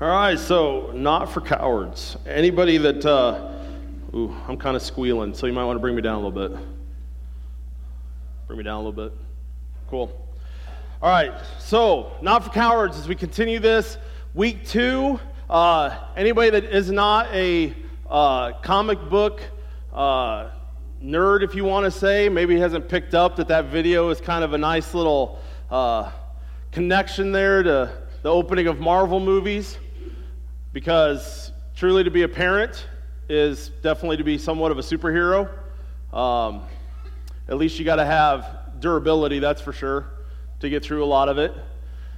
All right, so not for cowards. Anybody that, uh, ooh, I'm kind of squealing, so you might want to bring me down a little bit. Bring me down a little bit. Cool. All right, so not for cowards as we continue this. Week two, uh, anybody that is not a uh, comic book uh, nerd, if you want to say, maybe hasn't picked up that that video is kind of a nice little uh, connection there to the opening of Marvel movies because truly to be a parent is definitely to be somewhat of a superhero. Um, at least you got to have durability, that's for sure, to get through a lot of it.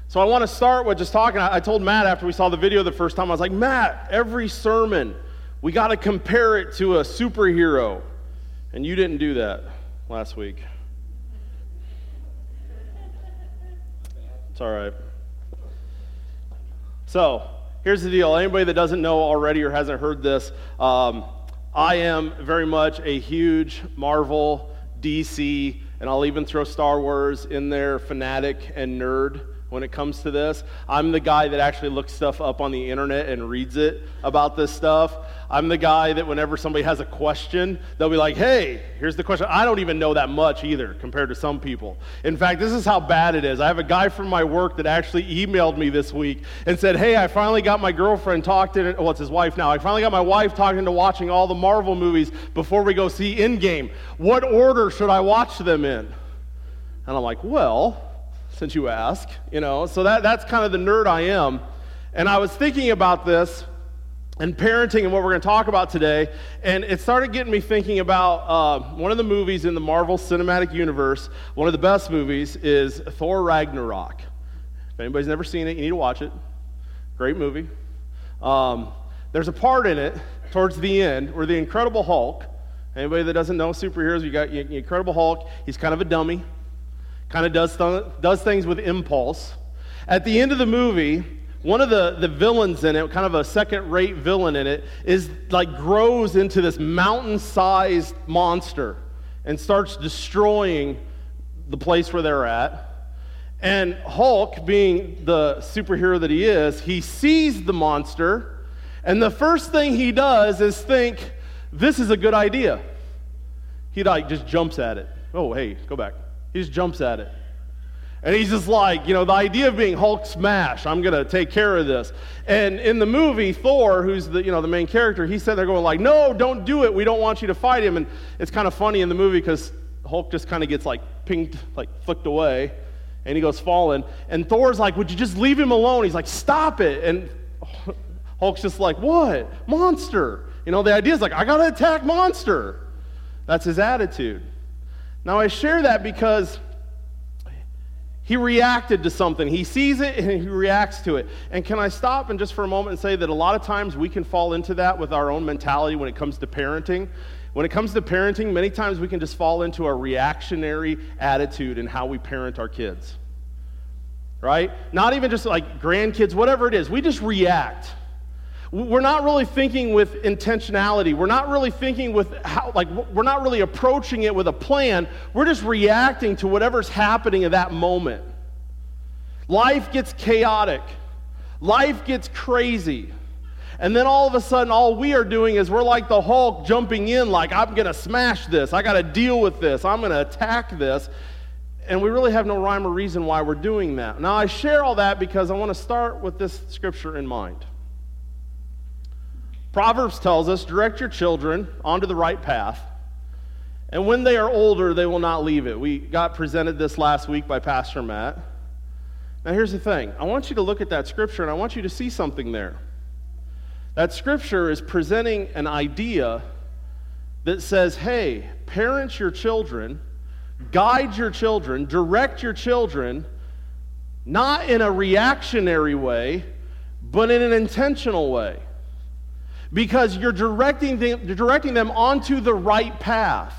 So I want to start with just talking. I told Matt after we saw the video the first time, I was like, Matt, every sermon, we got to compare it to a superhero. And you didn't do that last week. It's all right. So, here's the deal. Anybody that doesn't know already or hasn't heard this, um, I am very much a huge Marvel, DC, and I'll even throw Star Wars in there, fanatic and nerd when it comes to this. I'm the guy that actually looks stuff up on the internet and reads it about this stuff. I'm the guy that whenever somebody has a question, they'll be like, hey, here's the question. I don't even know that much either compared to some people. In fact, this is how bad it is. I have a guy from my work that actually emailed me this week and said, hey, I finally got my girlfriend talked into, well, it's his wife now. I finally got my wife talking into watching all the Marvel movies before we go see Endgame. What order should I watch them in? And I'm like, well, since you ask, you know. So that, that's kind of the nerd I am. And I was thinking about this and parenting and what we're going to talk about today. And it started getting me thinking about uh, one of the movies in the Marvel Cinematic Universe. One of the best movies is Thor Ragnarok. If anybody's never seen it, you need to watch it. Great movie. Um, there's a part in it towards the end where the Incredible Hulk, anybody that doesn't know superheroes, you got the Incredible Hulk, he's kind of a dummy, kind of does, th- does things with impulse. At the end of the movie, one of the, the villains in it, kind of a second rate villain in it, is like grows into this mountain sized monster and starts destroying the place where they're at. And Hulk, being the superhero that he is, he sees the monster, and the first thing he does is think, this is a good idea. He like just jumps at it. Oh, hey, go back. He just jumps at it. And he's just like, you know, the idea of being Hulk smash, I'm going to take care of this. And in the movie, Thor, who's the, you know, the main character, he said they're going like, no, don't do it. We don't want you to fight him. And it's kind of funny in the movie because Hulk just kind of gets like pinged, like flicked away. And he goes falling. And Thor's like, would you just leave him alone? He's like, stop it. And Hulk's just like, what? Monster. You know, the idea is like, I got to attack monster. That's his attitude. Now, I share that because he reacted to something. He sees it and he reacts to it. And can I stop and just for a moment and say that a lot of times we can fall into that with our own mentality when it comes to parenting? When it comes to parenting, many times we can just fall into a reactionary attitude in how we parent our kids. Right? Not even just like grandkids, whatever it is. We just react. We're not really thinking with intentionality. We're not really thinking with how, like, we're not really approaching it with a plan. We're just reacting to whatever's happening at that moment. Life gets chaotic, life gets crazy. And then all of a sudden, all we are doing is we're like the Hulk jumping in, like, I'm going to smash this. I got to deal with this. I'm going to attack this. And we really have no rhyme or reason why we're doing that. Now, I share all that because I want to start with this scripture in mind. Proverbs tells us direct your children onto the right path, and when they are older, they will not leave it. We got presented this last week by Pastor Matt. Now, here's the thing I want you to look at that scripture and I want you to see something there. That scripture is presenting an idea that says, hey, parent your children, guide your children, direct your children, not in a reactionary way, but in an intentional way because you're directing them, you're directing them onto the right path.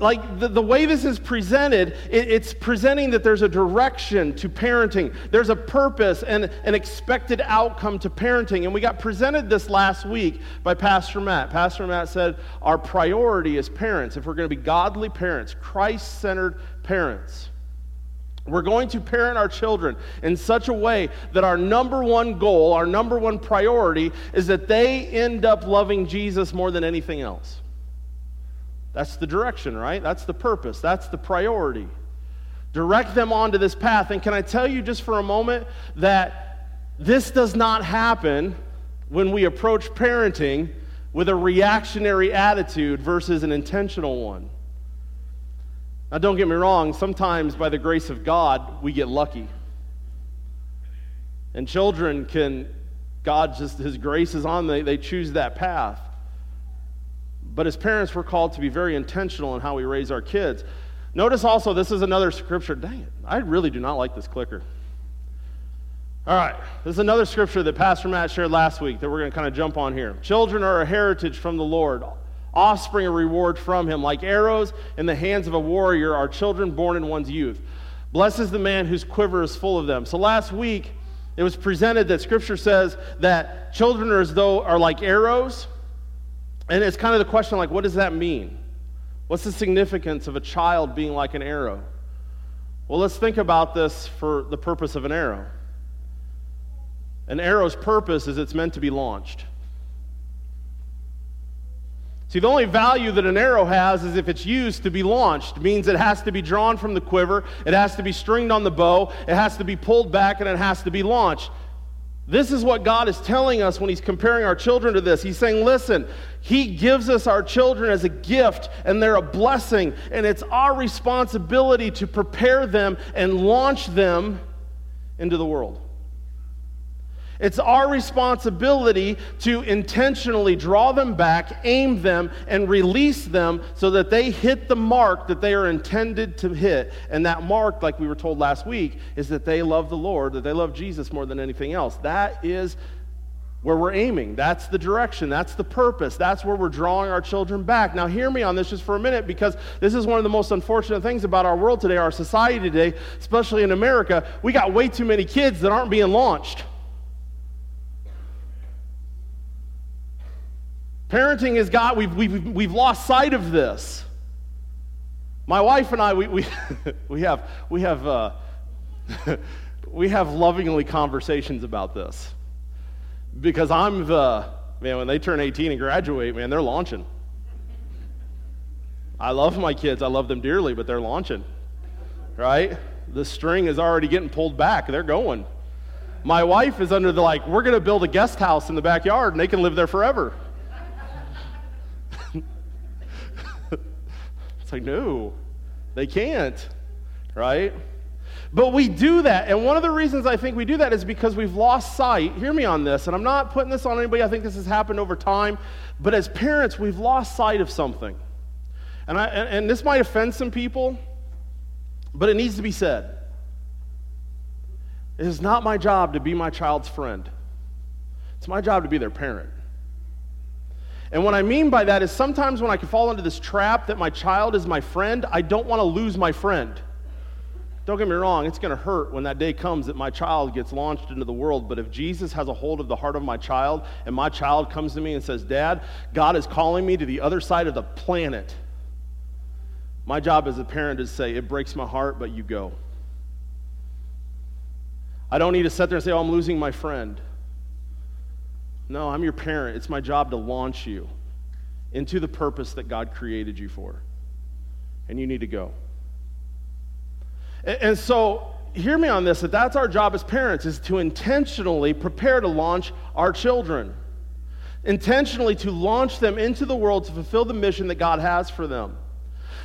Like the, the way this is presented, it, it's presenting that there's a direction to parenting, there's a purpose and an expected outcome to parenting. And we got presented this last week by Pastor Matt. Pastor Matt said, Our priority as parents, if we're going to be godly parents, Christ centered parents, We're going to parent our children in such a way that our number one goal, our number one priority, is that they end up loving Jesus more than anything else. That's the direction, right? That's the purpose. That's the priority. Direct them onto this path. And can I tell you just for a moment that this does not happen when we approach parenting with a reactionary attitude versus an intentional one. Now, don't get me wrong, sometimes by the grace of God, we get lucky. And children can, God just, His grace is on them, they, they choose that path. But as parents, we're called to be very intentional in how we raise our kids. Notice also, this is another scripture. Dang it, I really do not like this clicker. All right, this is another scripture that Pastor Matt shared last week that we're going to kind of jump on here. Children are a heritage from the Lord offspring a reward from him. Like arrows in the hands of a warrior are children born in one's youth. Blessed is the man whose quiver is full of them. So last week, it was presented that Scripture says that children are as though are like arrows. And it's kind of the question like, what does that mean? What's the significance of a child being like an arrow? Well, let's think about this for the purpose of an arrow. An arrow's purpose is it's meant to be launched. See, the only value that an arrow has is if it's used to be launched. It means it has to be drawn from the quiver, it has to be stringed on the bow, it has to be pulled back, and it has to be launched. This is what God is telling us when He's comparing our children to this. He's saying, listen, He gives us our children as a gift, and they're a blessing, and it's our responsibility to prepare them and launch them into the world. It's our responsibility to intentionally draw them back, aim them, and release them so that they hit the mark that they are intended to hit. And that mark, like we were told last week, is that they love the Lord, that they love Jesus more than anything else. That is where we're aiming. That's the direction. That's the purpose. That's where we're drawing our children back. Now, hear me on this just for a minute because this is one of the most unfortunate things about our world today, our society today, especially in America. We got way too many kids that aren't being launched. Parenting has got, we've, we've, we've lost sight of this. My wife and I, we, we, we have, we have, uh, we have lovingly conversations about this. Because I'm the, man, when they turn 18 and graduate, man, they're launching. I love my kids, I love them dearly, but they're launching, right? The string is already getting pulled back, they're going. My wife is under the like, we're going to build a guest house in the backyard and they can live there forever. It's like, no, they can't, right? But we do that. And one of the reasons I think we do that is because we've lost sight. Hear me on this, and I'm not putting this on anybody. I think this has happened over time. But as parents, we've lost sight of something. And, I, and, and this might offend some people, but it needs to be said. It is not my job to be my child's friend, it's my job to be their parent. And what I mean by that is sometimes when I can fall into this trap that my child is my friend, I don't want to lose my friend. Don't get me wrong, it's going to hurt when that day comes that my child gets launched into the world. But if Jesus has a hold of the heart of my child and my child comes to me and says, Dad, God is calling me to the other side of the planet, my job as a parent is to say, It breaks my heart, but you go. I don't need to sit there and say, Oh, I'm losing my friend. No, I'm your parent. It's my job to launch you into the purpose that God created you for. And you need to go. And, and so, hear me on this that that's our job as parents is to intentionally prepare to launch our children. Intentionally to launch them into the world to fulfill the mission that God has for them.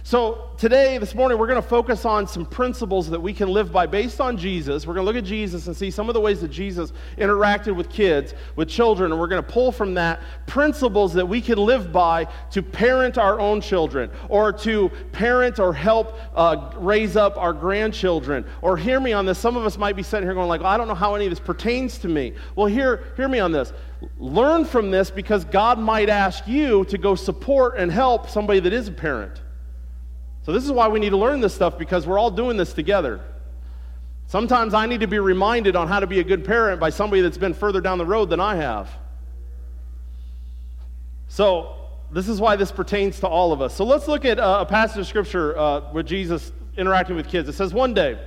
So, today, this morning, we're going to focus on some principles that we can live by based on Jesus. We're going to look at Jesus and see some of the ways that Jesus interacted with kids, with children, and we're going to pull from that principles that we can live by to parent our own children, or to parent or help uh, raise up our grandchildren. Or hear me on this. Some of us might be sitting here going, like, well, I don't know how any of this pertains to me. Well, hear, hear me on this. Learn from this because God might ask you to go support and help somebody that is a parent. So, this is why we need to learn this stuff because we're all doing this together. Sometimes I need to be reminded on how to be a good parent by somebody that's been further down the road than I have. So, this is why this pertains to all of us. So, let's look at uh, a passage of scripture uh, with Jesus interacting with kids. It says, One day,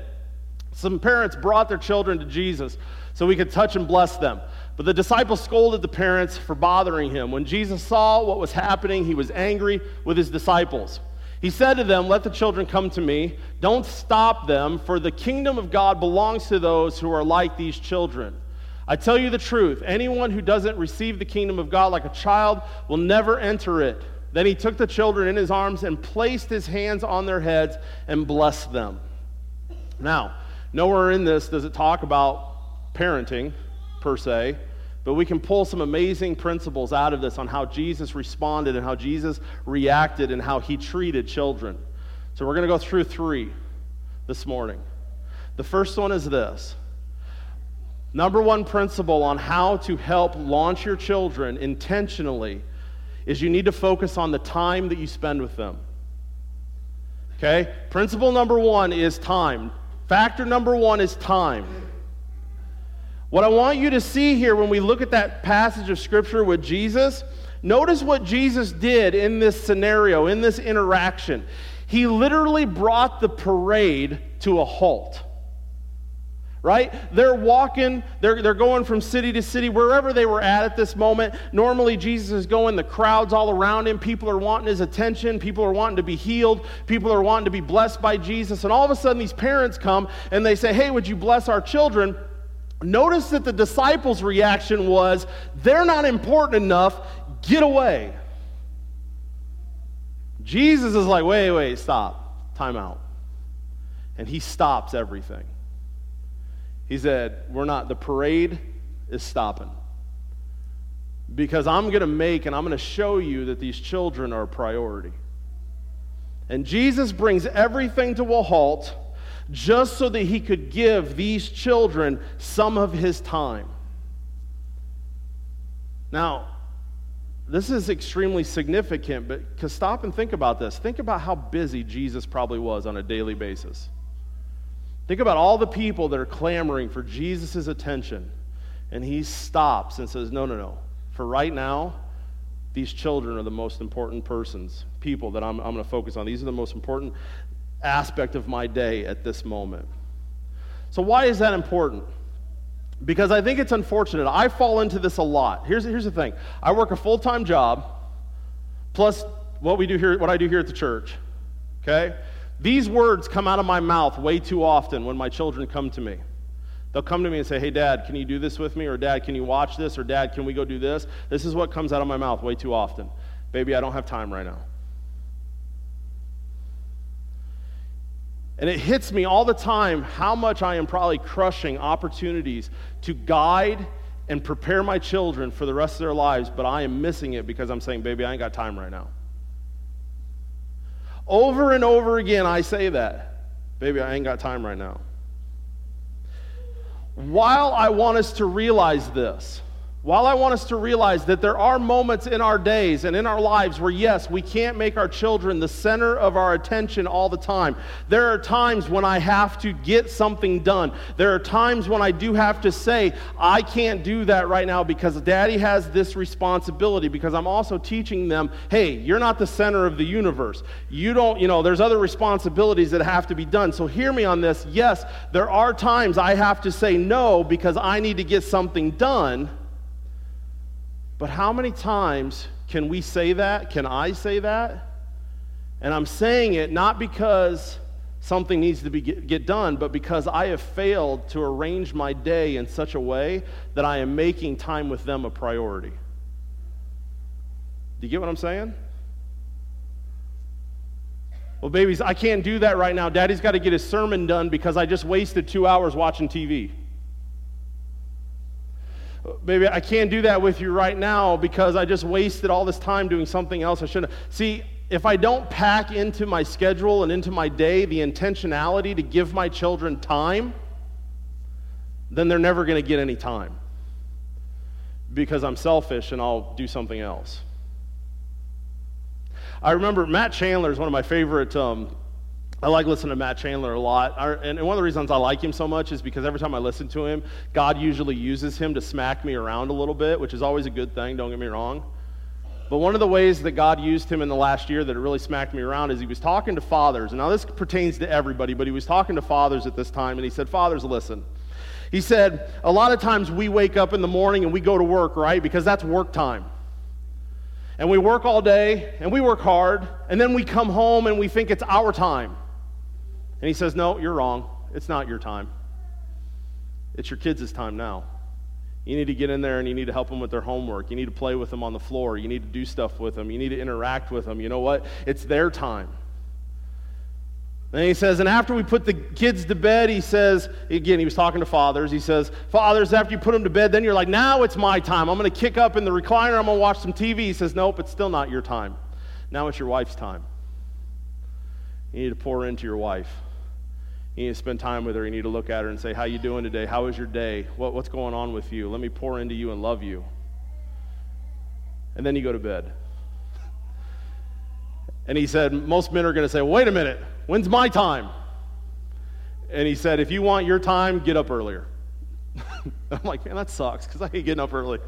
Some parents brought their children to Jesus so he could touch and bless them. But the disciples scolded the parents for bothering him. When Jesus saw what was happening, he was angry with his disciples. He said to them, Let the children come to me. Don't stop them, for the kingdom of God belongs to those who are like these children. I tell you the truth anyone who doesn't receive the kingdom of God like a child will never enter it. Then he took the children in his arms and placed his hands on their heads and blessed them. Now, nowhere in this does it talk about parenting per se, but we can pull some amazing principles out of this on how Jesus responded and how Jesus reacted and how he treated children. So we're going to go through three this morning. The first one is this. Number one principle on how to help launch your children intentionally is you need to focus on the time that you spend with them. Okay? Principle number one is time. Factor number one is time. What I want you to see here when we look at that passage of Scripture with Jesus, notice what Jesus did in this scenario, in this interaction. He literally brought the parade to a halt right? They're walking, they're, they're going from city to city, wherever they were at at this moment. Normally, Jesus is going, the crowd's all around him. People are wanting his attention. People are wanting to be healed. People are wanting to be blessed by Jesus. And all of a sudden, these parents come and they say, Hey, would you bless our children? Notice that the disciples' reaction was, They're not important enough, get away. Jesus is like, Wait, wait, stop, time out. And he stops everything. He said, We're not, the parade is stopping. Because I'm going to make and I'm going to show you that these children are a priority. And Jesus brings everything to a halt just so that he could give these children some of his time. Now, this is extremely significant, but because stop and think about this. Think about how busy Jesus probably was on a daily basis. Think about all the people that are clamoring for Jesus' attention. And he stops and says, No, no, no. For right now, these children are the most important persons, people that I'm, I'm going to focus on. These are the most important aspect of my day at this moment. So, why is that important? Because I think it's unfortunate. I fall into this a lot. Here's, here's the thing I work a full time job, plus what, we do here, what I do here at the church. Okay? These words come out of my mouth way too often when my children come to me. They'll come to me and say, Hey, Dad, can you do this with me? Or, Dad, can you watch this? Or, Dad, can we go do this? This is what comes out of my mouth way too often. Baby, I don't have time right now. And it hits me all the time how much I am probably crushing opportunities to guide and prepare my children for the rest of their lives, but I am missing it because I'm saying, Baby, I ain't got time right now. Over and over again, I say that. Baby, I ain't got time right now. While I want us to realize this, while I want us to realize that there are moments in our days and in our lives where, yes, we can't make our children the center of our attention all the time. There are times when I have to get something done. There are times when I do have to say, I can't do that right now because daddy has this responsibility, because I'm also teaching them, hey, you're not the center of the universe. You don't, you know, there's other responsibilities that have to be done. So hear me on this. Yes, there are times I have to say no because I need to get something done. But how many times can we say that? Can I say that? And I'm saying it not because something needs to be get, get, done, but because I have failed to arrange my day in such a way that I am making time with them a priority. Do you get what I'm saying? Well, babies, I can't do that right now. Daddy's got to get his sermon done because I just wasted two hours watching TV. Baby, I can't do that with you right now because I just wasted all this time doing something else I shouldn't. See, if I don't pack into my schedule and into my day the intentionality to give my children time, then they're never going to get any time because I'm selfish and I'll do something else. I remember Matt Chandler is one of my favorite um, I like listening to Matt Chandler a lot. And one of the reasons I like him so much is because every time I listen to him, God usually uses him to smack me around a little bit, which is always a good thing, don't get me wrong. But one of the ways that God used him in the last year that it really smacked me around is he was talking to fathers. Now this pertains to everybody, but he was talking to fathers at this time, and he said, Fathers, listen. He said, A lot of times we wake up in the morning and we go to work, right? Because that's work time. And we work all day and we work hard, and then we come home and we think it's our time. And he says, No, you're wrong. It's not your time. It's your kids' time now. You need to get in there and you need to help them with their homework. You need to play with them on the floor. You need to do stuff with them. You need to interact with them. You know what? It's their time. And he says, and after we put the kids to bed, he says, again, he was talking to fathers. He says, Fathers, after you put them to bed, then you're like, now it's my time. I'm going to kick up in the recliner. I'm going to watch some TV. He says, Nope, it's still not your time. Now it's your wife's time. You need to pour into your wife. You need to spend time with her. You need to look at her and say, How you doing today? How was your day? What, what's going on with you? Let me pour into you and love you. And then you go to bed. And he said, Most men are going to say, Wait a minute, when's my time? And he said, If you want your time, get up earlier. I'm like, Man, that sucks because I hate getting up early.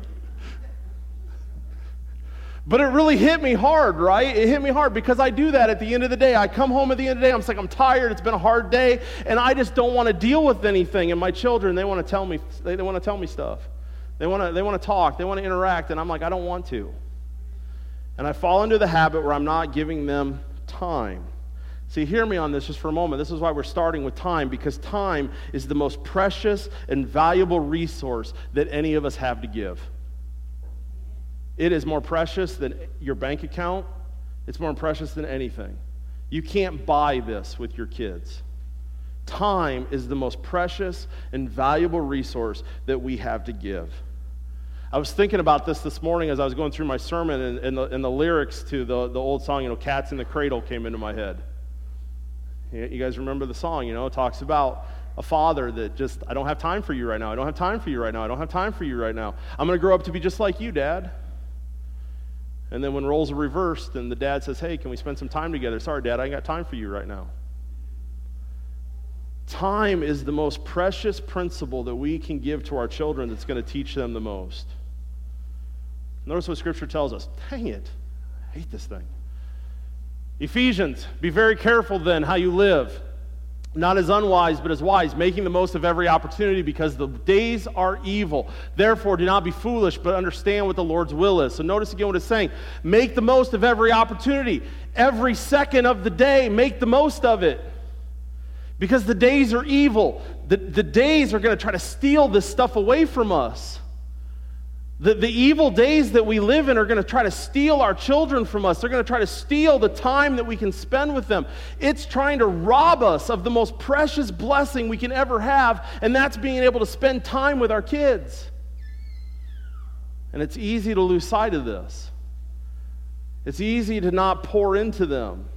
But it really hit me hard, right? It hit me hard because I do that at the end of the day. I come home at the end of the day, I'm like, I'm tired, it's been a hard day, and I just don't want to deal with anything. And my children, they want to tell me, they, they want to tell me stuff. They want to, they want to talk, they want to interact, and I'm like, I don't want to. And I fall into the habit where I'm not giving them time. See, hear me on this just for a moment. This is why we're starting with time, because time is the most precious and valuable resource that any of us have to give. It is more precious than your bank account, it's more precious than anything. You can't buy this with your kids. Time is the most precious and valuable resource that we have to give. I was thinking about this this morning as I was going through my sermon, and, and, the, and the, lyrics to the, the old song, you know, Cats in the Cradle came into my head. You guys remember the song, you know, it talks about a father that just, I don't have time for you right now. I don't have time for you right now. I don't have time for you right now. I'm going to grow up to be just like you, Dad. And then when roles are reversed and the dad says, Hey, can we spend some time together? Sorry, Dad, I ain't got time for you right now. Time is the most precious principle that we can give to our children that's going to teach them the most. Notice what Scripture tells us. Dang it, I hate this thing. Ephesians, be very careful then how you live not as unwise, but as wise, making the most of every opportunity because the days are evil. Therefore, do not be foolish, but understand what the Lord's will is. So, notice again what it's saying make the most of every opportunity. Every second of the day, make the most of it. Because the days are evil. The, the days are going to try to steal this stuff away from us. The, the evil days that we live in are going to try to steal our children from us. They're going to try to steal the time that we can spend with them. It's trying to rob us of the most precious blessing we can ever have, and that's being able to spend time with our kids. And it's easy to lose sight of this. It's easy to not pour into them.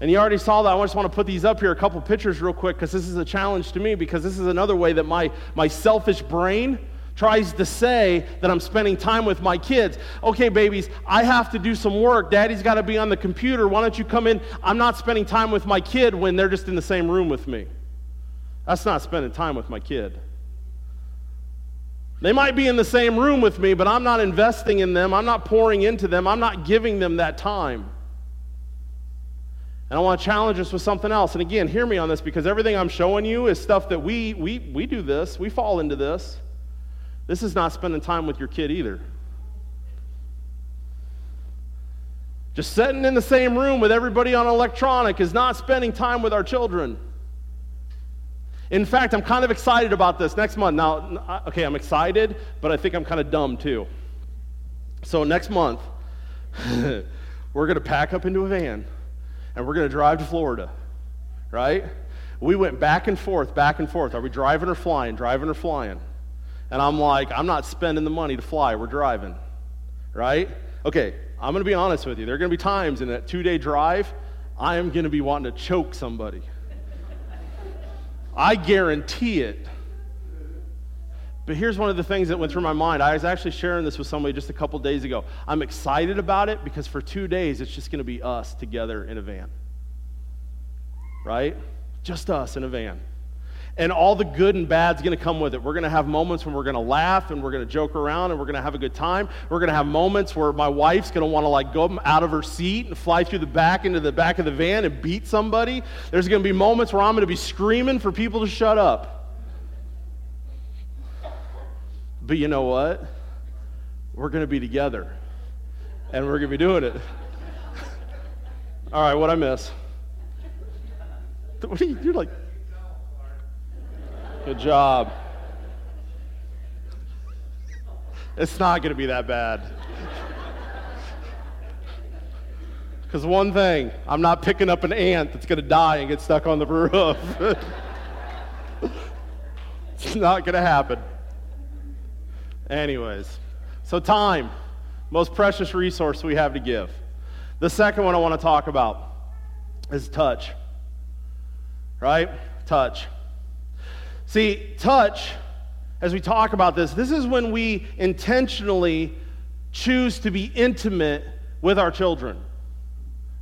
And you already saw that. I just want to put these up here, a couple pictures real quick, because this is a challenge to me, because this is another way that my, my selfish brain tries to say that I'm spending time with my kids. Okay, babies, I have to do some work. Daddy's got to be on the computer. Why don't you come in? I'm not spending time with my kid when they're just in the same room with me. That's not spending time with my kid. They might be in the same room with me, but I'm not investing in them. I'm not pouring into them. I'm not giving them that time. And I want to challenge us with something else. And again, hear me on this because everything I'm showing you is stuff that we, we, we do this, we fall into this. This is not spending time with your kid either. Just sitting in the same room with everybody on electronic is not spending time with our children. In fact, I'm kind of excited about this next month. Now, okay, I'm excited, but I think I'm kind of dumb too. So, next month, we're going to pack up into a van and we're going to drive to Florida, right? We went back and forth, back and forth. Are we driving or flying? Driving or flying? And I'm like, I'm not spending the money to fly. We're driving, right? Okay, I'm going to be honest with you. There are going to be times in that two day drive, I am going to be wanting to choke somebody. I guarantee it. But here's one of the things that went through my mind. I was actually sharing this with somebody just a couple days ago. I'm excited about it because for two days, it's just going to be us together in a van. Right? Just us in a van. And all the good and bad's going to come with it. We're going to have moments when we're going to laugh and we're going to joke around and we're going to have a good time. We're going to have moments where my wife's going to want to like go out of her seat and fly through the back into the back of the van and beat somebody. There's going to be moments where I'm going to be screaming for people to shut up. But you know what? We're going to be together and we're going to be doing it. All right, what I miss? What are you, you're like, Good job. It's not going to be that bad. Because one thing, I'm not picking up an ant that's going to die and get stuck on the roof. it's not going to happen. Anyways, so time, most precious resource we have to give. The second one I want to talk about is touch. Right? Touch. See, touch, as we talk about this, this is when we intentionally choose to be intimate with our children.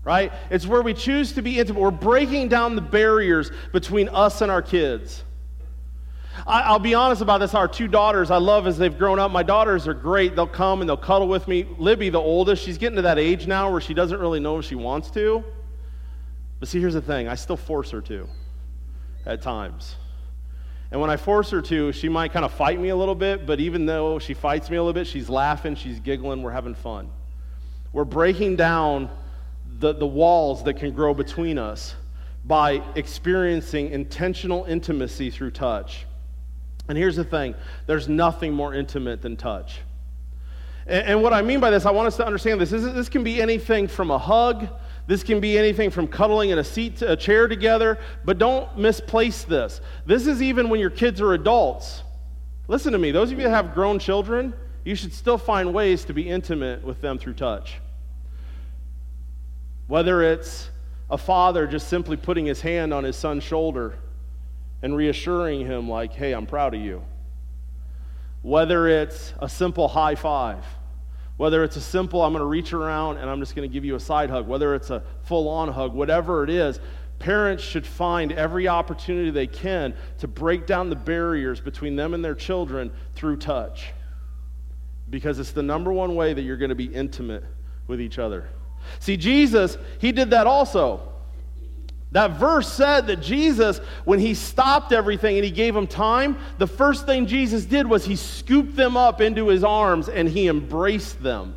Right? It's where we choose to be intimate. We're breaking down the barriers between us and our kids. I, will be honest about this. Our two daughters, I love as they've grown up. My daughters are great. They'll come and they'll cuddle with me. Libby, the oldest, she's getting to that age now where she doesn't really know if she wants to. But see, here's the thing I still force her to at times. And when I force her to, she might kind of fight me a little bit, but even though she fights me a little bit, she's laughing, she's giggling, we're having fun. We're breaking down the, the walls that can grow between us by experiencing intentional intimacy through touch. And here's the thing there's nothing more intimate than touch. And, and what I mean by this, I want us to understand this. This, this can be anything from a hug this can be anything from cuddling in a seat to a chair together, but don't misplace this. This is even when your kids are adults. Listen to me, those of you that have grown children, you should still find ways to be intimate with them through touch. Whether it's a father just simply putting his hand on his son's shoulder and reassuring him, like, hey, I'm proud of you. Whether it's a simple high five whether it's a simple, I'm going to reach around and I'm just going to give you a side hug, whether it's a full on hug, whatever it is, parents should find every opportunity they can to break down the barriers between them and their children through touch. Because it's the number one way that you're going to be intimate with each other. See, Jesus, he did that also. That verse said that Jesus, when he stopped everything and he gave them time, the first thing Jesus did was he scooped them up into his arms and he embraced them.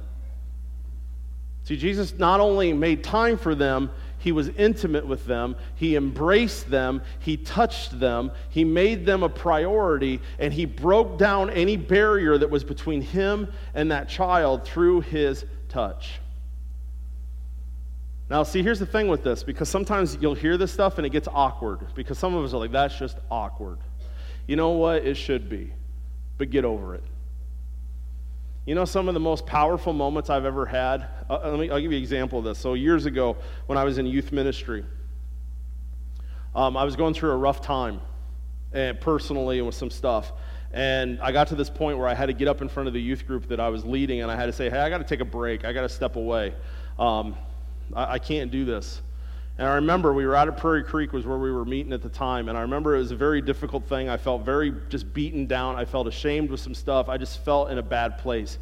See, Jesus not only made time for them, he was intimate with them, he embraced them, he touched them, he made them a priority, and he broke down any barrier that was between him and that child through his touch. Now, see, here's the thing with this because sometimes you'll hear this stuff and it gets awkward because some of us are like, that's just awkward. You know what? It should be, but get over it. You know, some of the most powerful moments I've ever had? Uh, let me, I'll give you an example of this. So, years ago, when I was in youth ministry, um, I was going through a rough time and personally and with some stuff. And I got to this point where I had to get up in front of the youth group that I was leading and I had to say, hey, I got to take a break. I got to step away. Um, I, I can't do this. And I remember we were out at Prairie Creek was where we were meeting at the time, and I remember it was a very difficult thing. I felt very just beaten down. I felt ashamed with some stuff. I just felt in a bad place.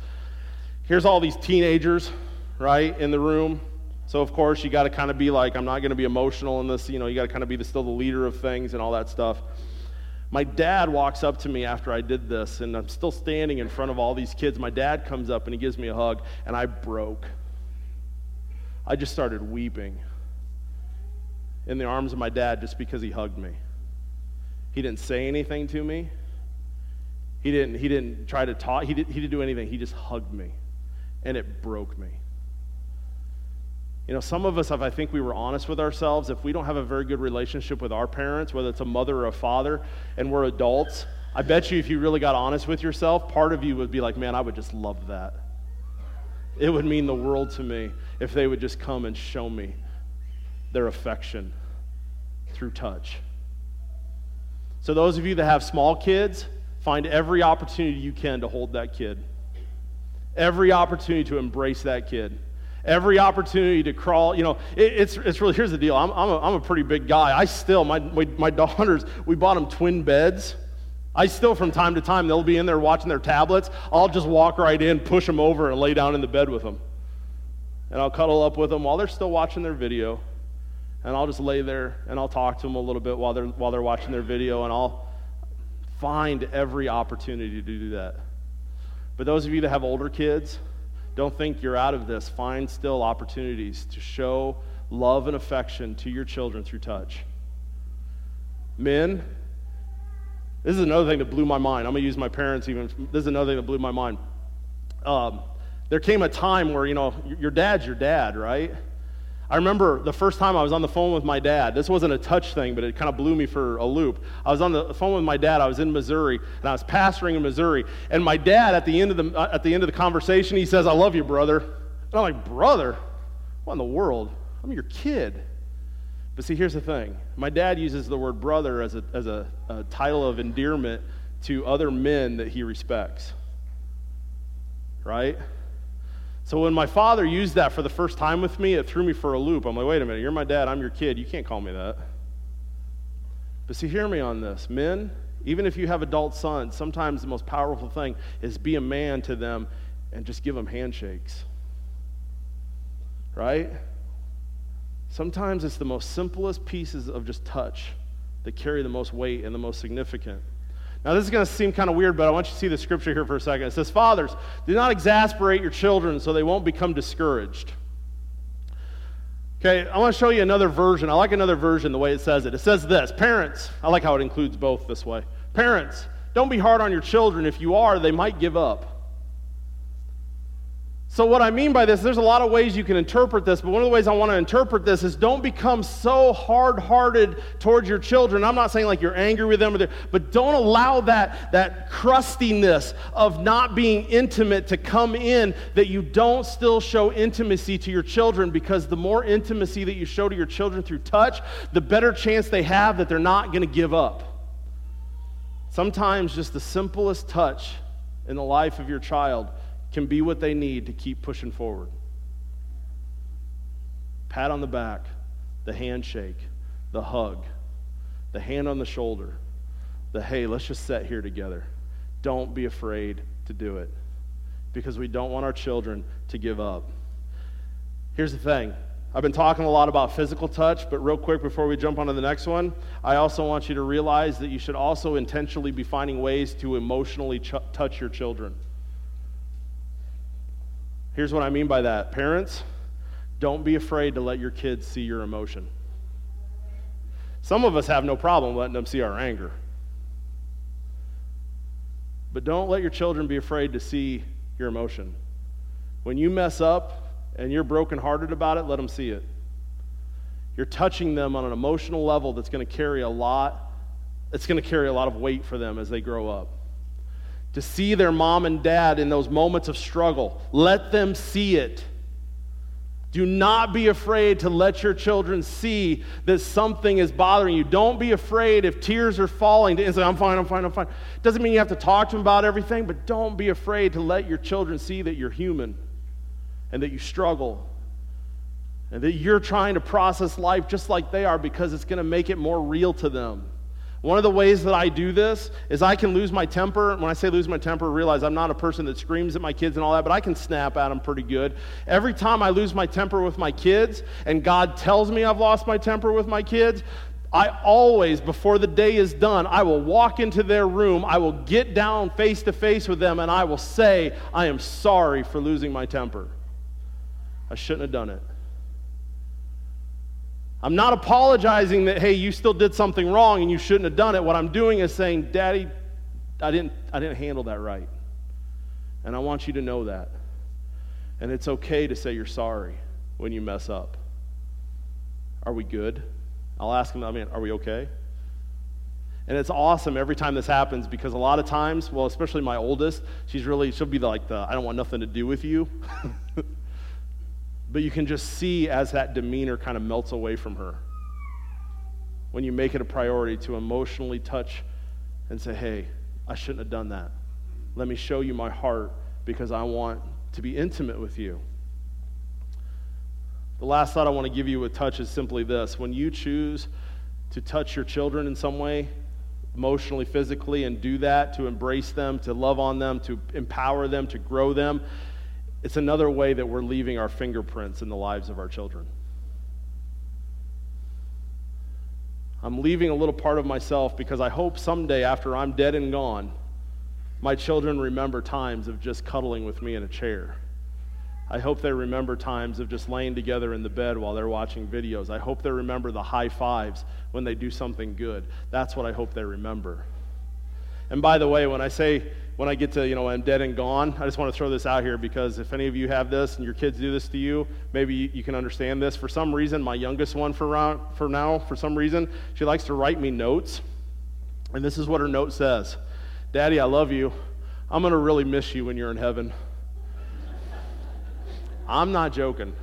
Here's all these teenagers, right, in the room. So of course you got to kind of be like, I'm not going to be emotional in this. You know, you got to kind of be the, still the leader of things and all that stuff. My dad walks up to me after I did this, and I'm still standing in front of all these kids. My dad comes up and he gives me a hug, and I broke. I just started weeping in the arms of my dad just because he hugged me. He didn't say anything to me. He didn't, he didn't try to talk. He, did, he didn't do anything. He just hugged me. And it broke me. You know, some of us, if I think we were honest with ourselves, if we don't have a very good relationship with our parents, whether it's a mother or a father, and we're adults, I bet you if you really got honest with yourself, part of you would be like, man, I would just love that. It would mean the world to me if they would just come and show me their affection through touch. So, those of you that have small kids, find every opportunity you can to hold that kid, every opportunity to embrace that kid. every opportunity to crawl. You know, it, it's, it's really, here's the deal. I'm, I'm, a, I'm a pretty big guy. I still, my, my, my daughters, we bought them twin beds. I still, from time to time, they'll be in there watching their tablets. I'll just walk right in, push them over, and lay down in the bed with them. And I'll cuddle up with them while they're still watching their video. And I'll just lay there and I'll talk to them a little bit while they're, while they're watching their video, and I'll find every opportunity to do that. But those of you that have older kids, don't think you're out of this. Find still opportunities to show love and affection to your children through touch. Men, this is another thing that blew my mind. I'm going to use my parents even. This is another thing that blew my mind. Um, there came a time where, you know, your dad's your dad, right? I remember the first time I was on the phone with my dad. This wasn't a touch thing, but it kind of blew me for a loop. I was on the phone with my dad. I was in Missouri, and I was pastoring in Missouri. And my dad, at the end of the, uh, at the, end of the conversation, he says, I love you, brother. And I'm like, brother? What in the world? I'm your kid. But see, here's the thing my dad uses the word brother as a, as a, a title of endearment to other men that he respects. Right? So when my father used that for the first time with me, it threw me for a loop. I'm like, wait a minute, you're my dad, I'm your kid. You can't call me that. But see, hear me on this. Men, even if you have adult sons, sometimes the most powerful thing is be a man to them and just give them handshakes. Right? Sometimes it's the most simplest pieces of just touch that carry the most weight and the most significant. Now, this is going to seem kind of weird, but I want you to see the scripture here for a second. It says, Fathers, do not exasperate your children so they won't become discouraged. Okay, I want to show you another version. I like another version the way it says it. It says this Parents, I like how it includes both this way. Parents, don't be hard on your children. If you are, they might give up. So, what I mean by this, there's a lot of ways you can interpret this, but one of the ways I want to interpret this is don't become so hard hearted towards your children. I'm not saying like you're angry with them, but don't allow that, that crustiness of not being intimate to come in that you don't still show intimacy to your children because the more intimacy that you show to your children through touch, the better chance they have that they're not going to give up. Sometimes just the simplest touch in the life of your child can be what they need to keep pushing forward. Pat on the back, the handshake, the hug, the hand on the shoulder, the hey, let's just sit here together. Don't be afraid to do it because we don't want our children to give up. Here's the thing I've been talking a lot about physical touch, but real quick before we jump on to the next one, I also want you to realize that you should also intentionally be finding ways to emotionally ch- touch your children. Here's what I mean by that parents, don't be afraid to let your kids see your emotion. Some of us have no problem letting them see our anger. But don't let your children be afraid to see your emotion. When you mess up and you're brokenhearted about it, let them see it. You're touching them on an emotional level that's going to carry a lot, it's going to carry a lot of weight for them as they grow up to see their mom and dad in those moments of struggle. Let them see it. Do not be afraid to let your children see that something is bothering you. Don't be afraid if tears are falling to say, I'm fine, I'm fine, I'm fine. Doesn't mean you have to talk to them about everything, but don't be afraid to let your children see that you're human and that you struggle and that you're trying to process life just like they are because it's going to make it more real to them. One of the ways that I do this is I can lose my temper. When I say lose my temper, realize I'm not a person that screams at my kids and all that, but I can snap at them pretty good. Every time I lose my temper with my kids and God tells me I've lost my temper with my kids, I always, before the day is done, I will walk into their room, I will get down face to face with them, and I will say, I am sorry for losing my temper. I shouldn't have done it. I'm not apologizing that, hey, you still did something wrong and you shouldn't have done it. What I'm doing is saying, Daddy, I didn't, I didn't handle that right. And I want you to know that. And it's okay to say you're sorry when you mess up. Are we good? I'll ask them, I mean, are we okay? And it's awesome every time this happens because a lot of times, well, especially my oldest, she's really, she'll be like the, I don't want nothing to do with you. But you can just see as that demeanor kind of melts away from her. When you make it a priority to emotionally touch and say, hey, I shouldn't have done that. Let me show you my heart because I want to be intimate with you. The last thought I want to give you with touch is simply this when you choose to touch your children in some way, emotionally, physically, and do that, to embrace them, to love on them, to empower them, to grow them, it's another way that we're leaving our fingerprints in the lives of our children. I'm leaving a little part of myself because I hope someday after I'm dead and gone, my children remember times of just cuddling with me in a chair. I hope they remember times of just laying together in the bed while they're watching videos. I hope they remember the high fives when they do something good. That's what I hope they remember. And by the way, when I say when I get to, you know, I'm dead and gone, I just want to throw this out here because if any of you have this and your kids do this to you, maybe you, can understand this. For some reason, my youngest one for, for now, for some reason, she likes to write me notes. And this is what her note says Daddy, I love you. I'm going to really miss you when you're in heaven. I'm not joking.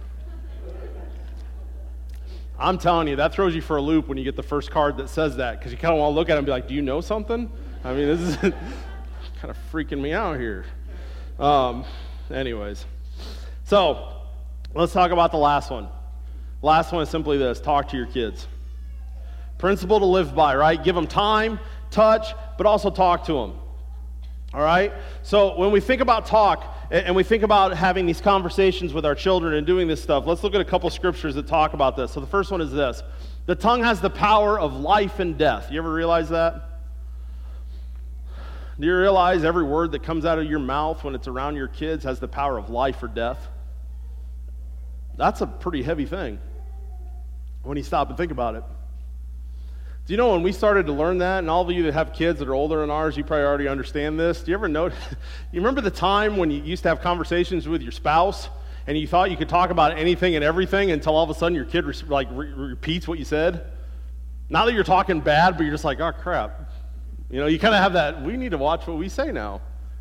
I'm telling you, that throws you for a loop when you get the first card that says that because you kind of want to look at it and be like, Do you know something? I mean, this is. kind of freaking me out here. Um, anyways, so let's talk about the last one. Last one is simply this talk to your kids. Principle to live by, right? Give them time, touch, but also talk to them. All right? So when we think about talk and we think about having these conversations with our children and doing this stuff, let's look at a couple scriptures that talk about this. So the first one is this The tongue has the power of life and death. You ever realize that? Do you realize every word that comes out of your mouth when it's around your kids has the power of life or death? That's a pretty heavy thing when you stop and think about it. Do you know when we started to learn that, and all of you that have kids that are older than ours, you probably already understand this. Do you ever notice? you remember the time when you used to have conversations with your spouse and you thought you could talk about anything and everything until all of a sudden your kid like re- repeats what you said? Not that you're talking bad, but you're just like, oh crap, you know, you kind of have that, we need to watch what we say now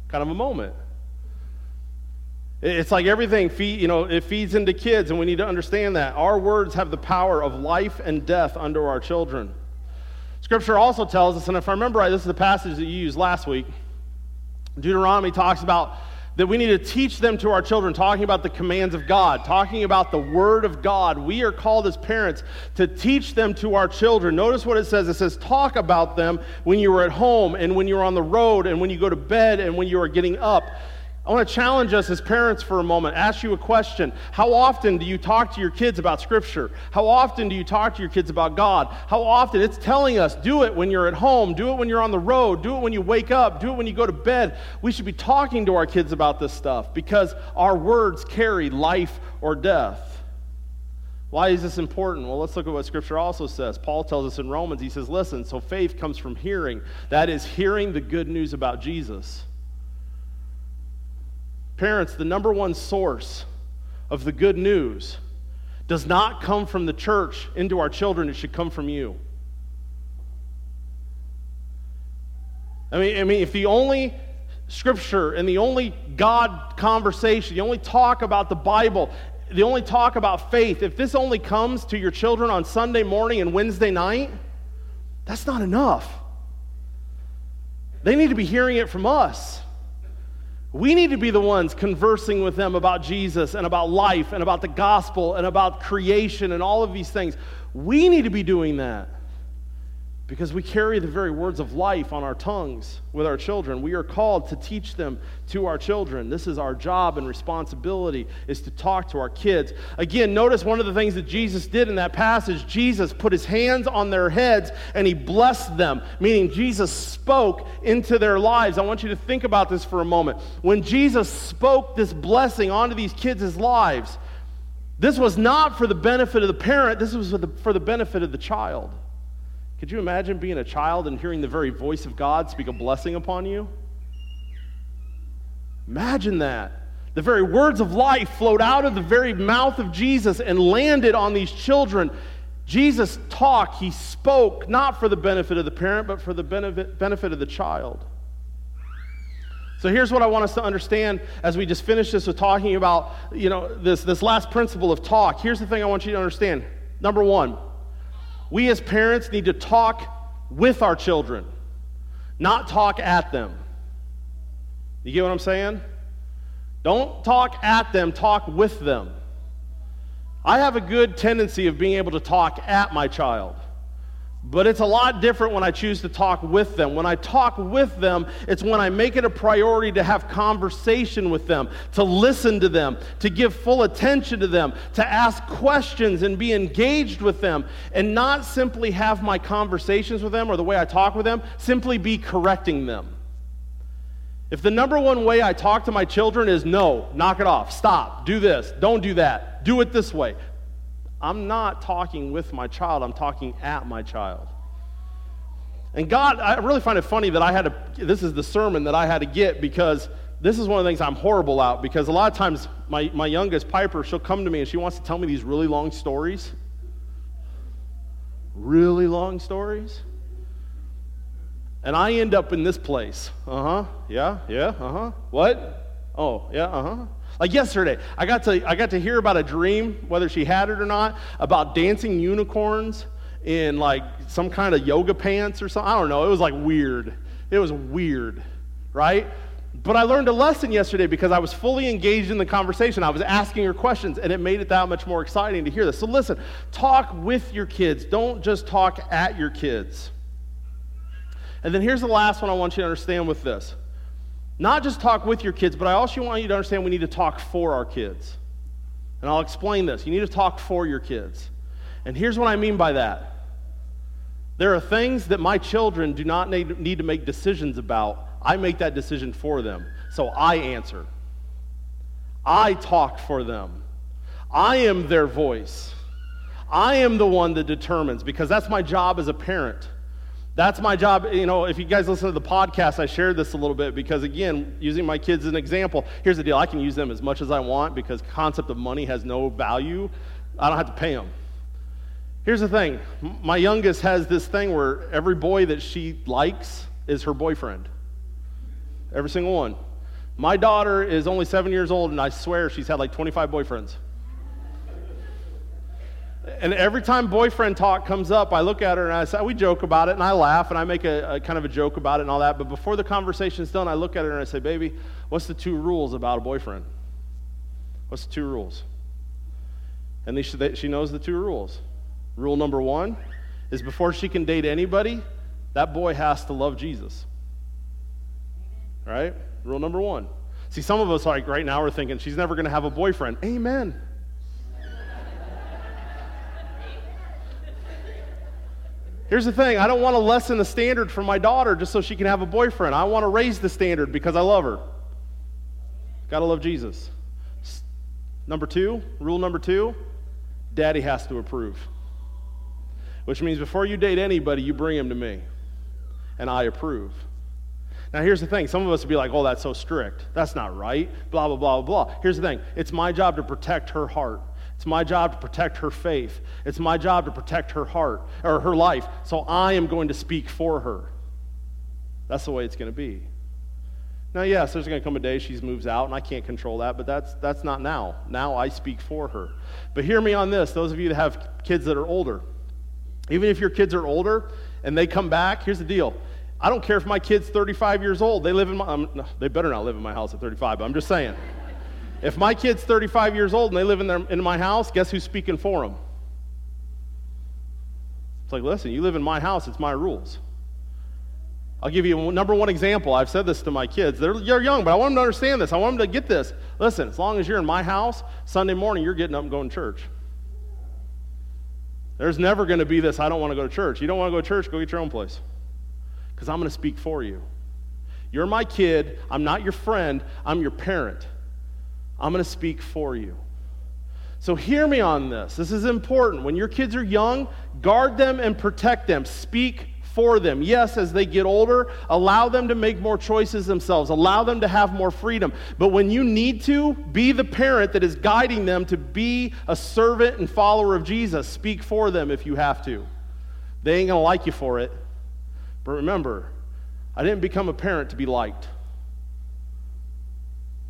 kind of a moment. It's like everything, feed, you know, it feeds into kids, and we need to understand that. Our words have the power of life and death under our children. Scripture also tells us, and if I remember right, this is the passage that you used last week. Deuteronomy talks about that we need to teach them to our children, talking about the commands of God, talking about the Word of God. We are called as parents to teach them to our children. Notice what it says it says, talk about them when you are at home and when you're on the road and when you go to bed and when you are getting up. I want to challenge us as parents for a moment. Ask you a question. How often do you talk to your kids about Scripture? How often do you talk to your kids about God? How often? It's telling us do it when you're at home, do it when you're on the road, do it when you wake up, do it when you go to bed. We should be talking to our kids about this stuff because our words carry life or death. Why is this important? Well, let's look at what Scripture also says. Paul tells us in Romans, he says, Listen, so faith comes from hearing. That is, hearing the good news about Jesus. Parents, the number one source of the good news does not come from the church into our children, it should come from you. I mean, I mean, if the only scripture and the only God conversation, the only talk about the Bible, the only talk about faith, if this only comes to your children on Sunday morning and Wednesday night, that's not enough. They need to be hearing it from us. We need to be the ones conversing with them about Jesus and about life and about the gospel and about creation and all of these things. We need to be doing that because we carry the very words of life on our tongues with our children. We are called to teach them to our children. This is our job and responsibility is to talk to our kids. Again, notice one of the things that Jesus did in that passage. Jesus put his hands on their heads and he blessed them, meaning Jesus spoke into their lives. I want you to think about this for a moment. When Jesus spoke this blessing onto these kids' lives, this was not for the benefit of the parent, this was for the, for the benefit of the child. Could you imagine being a child and hearing the very voice of God speak a blessing upon you? Imagine that. The very words of life flowed out of the very mouth of Jesus and landed on these children. Jesus talked, he spoke, not for the benefit of the parent, but for the benefit, of the child. So here's what I want us to understand as we just finish this with talking about, you know, this, this last principle of talk. Here's the thing I want you to understand. Number one, we as parents need to talk with our children, not talk at them. You get what I'm saying? Don't talk at them, talk with them. I have a good tendency of being able to talk at my child. But it's a lot different when I choose to talk with them. When I talk with them, it's when I make it a priority to have conversation with them, to listen to them, to give full attention to them, to ask questions and be engaged with them, and not simply have my conversations with them or the way I talk with them, simply be correcting them. If the number one way I talk to my children is no, knock it off, stop, do this, don't do that, do it this way, I'm not talking with my child, I'm talking at my child. And God, I really find it funny that I had to, this is the sermon that I had to get because this is one of the things I'm horrible at because a lot of times my, my youngest, Piper, she'll come to me and she wants to tell me these really long stories. Really long stories. And I end up in this place. Uh huh. Yeah, yeah, uh huh. What? Oh, yeah, uh huh. Like yesterday, I got to I got to hear about a dream, whether she had it or not, about dancing unicorns in like some kind of yoga pants or something. I don't know. It was like weird. It was weird, right? But I learned a lesson yesterday because I was fully engaged in the conversation. I was asking her questions, and it made it that much more exciting to hear this. So, listen, talk with your kids. Don't just talk at your kids. And then here's the last one I want you to understand with this not just talk with your kids, but I also want you to understand we need to talk for our kids. And I'll explain this. You need to talk for your kids. And here's what I mean by that there are things that my children do not need, to make decisions about. I make that decision for them. So I answer. I talk for them. I am their voice. I am the one that determines because that's my job as a parent. That's my job. You know, if you guys listen to the podcast, I shared this a little bit because, again, using my kids as an example, here's the deal I can use them as much as I want because concept of money has no value. I don't have to pay them. Here's the thing my youngest has this thing where every boy that she likes is her boyfriend. Every single one. My daughter is only seven years old, and I swear she's had like 25 boyfriends. And every time boyfriend talk comes up, I look at her and I say, we joke about it and I laugh and I make a, a, kind of a joke about it and all that. But before the conversation's done, I look at her and I say, baby, what's the two rules about a boyfriend? What's the two rules? And they, she knows the two rules. Rule number one is before she can date anybody, that boy has to love Jesus. Right? Rule number one. See, some of us, like right now, are thinking she's never going to have a boyfriend. Amen. Here's the thing I don't want to lessen the standard for my daughter just so she can have a boyfriend. I want to raise the standard because I love her. Got to love Jesus. Number two, rule number two daddy has to approve. Which means before you date anybody, you bring him to me, and I approve. Now, here's the thing. Some of us would be like, oh, that's so strict. That's not right. Blah, blah, blah, blah. Blah. Here's the thing it's my job to protect her heart. It's my job to protect her faith. It's my job to protect her heart or her life. So I am going to speak for her. That's the way it's going to be. Now, yes, there's going to come a day she moves out, and I can't control that, but that's, that's not now. Now I speak for her. But hear me on this those of you that have kids that are older, even if your kids are older and they come back, here's the deal. I don't care if my kid's 35 years old. They live in my, um, they better not live in my house at 35, but I'm just saying. If my kid's 35 years old and they live in, their, in my house, guess who's speaking for them? It's like, listen, you live in my house, it's my rules. I'll give you a number one example. I've said this to my kids. They're, they're young, but I want them to understand this. I want them to get this. Listen, as long as you're in my house, Sunday morning, you're getting up and going to church. There's never going to be this, I don't want to go to church. You don't want to go to church, go get your own place. Because I'm going to speak for you. You're my kid. I'm not your friend. I'm your parent. I'm going to speak for you. So, hear me on this. This is important. When your kids are young, guard them and protect them. Speak for them. Yes, as they get older, allow them to make more choices themselves, allow them to have more freedom. But when you need to, be the parent that is guiding them to be a servant and follower of Jesus. Speak for them if you have to. They ain't going to like you for it. But remember, I didn't become a parent to be liked.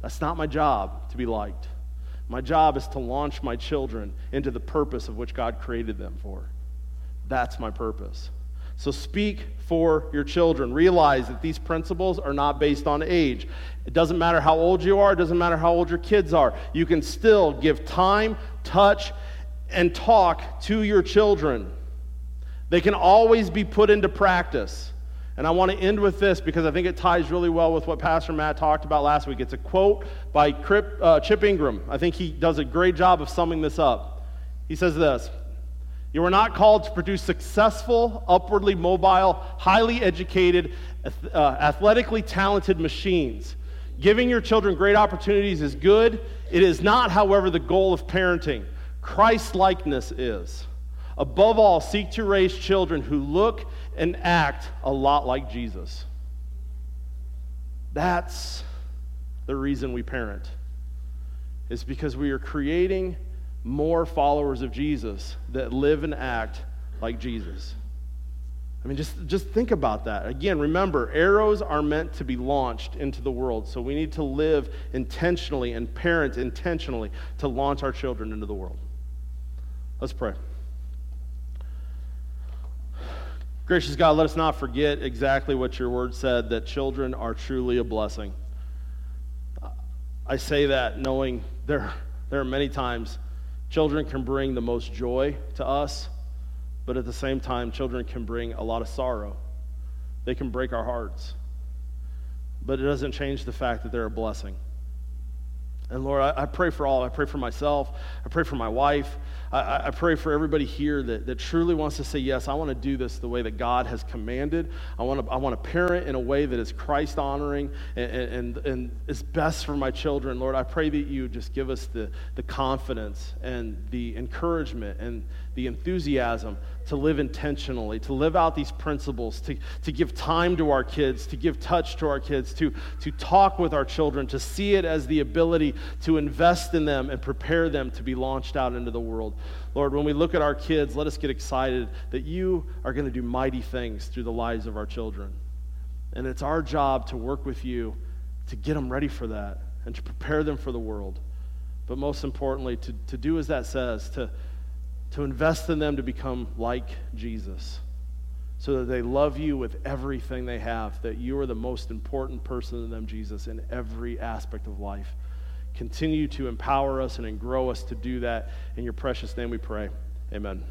That's not my job to be liked. My job is to launch my children into the purpose of which God created them for. That's my purpose. So speak for your children. Realize that these principles are not based on age. It doesn't matter how old you are, it doesn't matter how old your kids are. You can still give time, touch, and talk to your children. They can always be put into practice. And I want to end with this because I think it ties really well with what Pastor Matt talked about last week. It's a quote by uh, Chip Ingram. I think he does a great job of summing this up. He says this You are not called to produce successful, upwardly mobile, highly educated, uh, athletically talented machines. Giving your children great opportunities is good. It is not, however, the goal of parenting. Christ likeness is. Above all, seek to raise children who look and act a lot like Jesus. That's the reason we parent. Is because we are creating more followers of Jesus that live and act like Jesus. I mean, just, just think about that. Again, remember, arrows are meant to be launched into the world. So we need to live intentionally and parent intentionally to launch our children into the world. Let's pray. Gracious God, let us not forget exactly what your word said that children are truly a blessing. I say that knowing there, there are many times children can bring the most joy to us, but at the same time, children can bring a lot of sorrow. They can break our hearts. But it doesn't change the fact that they're a blessing. And Lord, I, I, pray for all. I pray for myself. I pray for my wife. I, I, pray for everybody here that, that truly wants to say, Yes, I want to do this the way that God has commanded. I want to, I want to parent in a way that is Christ honoring and, and, and is best for my children. Lord, I pray that you just give us the, the confidence and the encouragement and the enthusiasm to live intentionally, to live out these principles, to, to give time to our kids, to give touch to our kids, to, to talk with our children, to see it as the ability to invest in them and prepare them to be launched out into the world. Lord, when we look at our kids, let us get excited that you are going to do mighty things through the lives of our children. And it's our job to work with you to get them ready for that and to prepare them for the world. But most importantly, to, to do as that says, to to invest in them to become like Jesus so that they love you with everything they have, that you are the most important person to them, Jesus, in every aspect of life. Continue to empower us and grow us to do that. In your precious name we pray. Amen.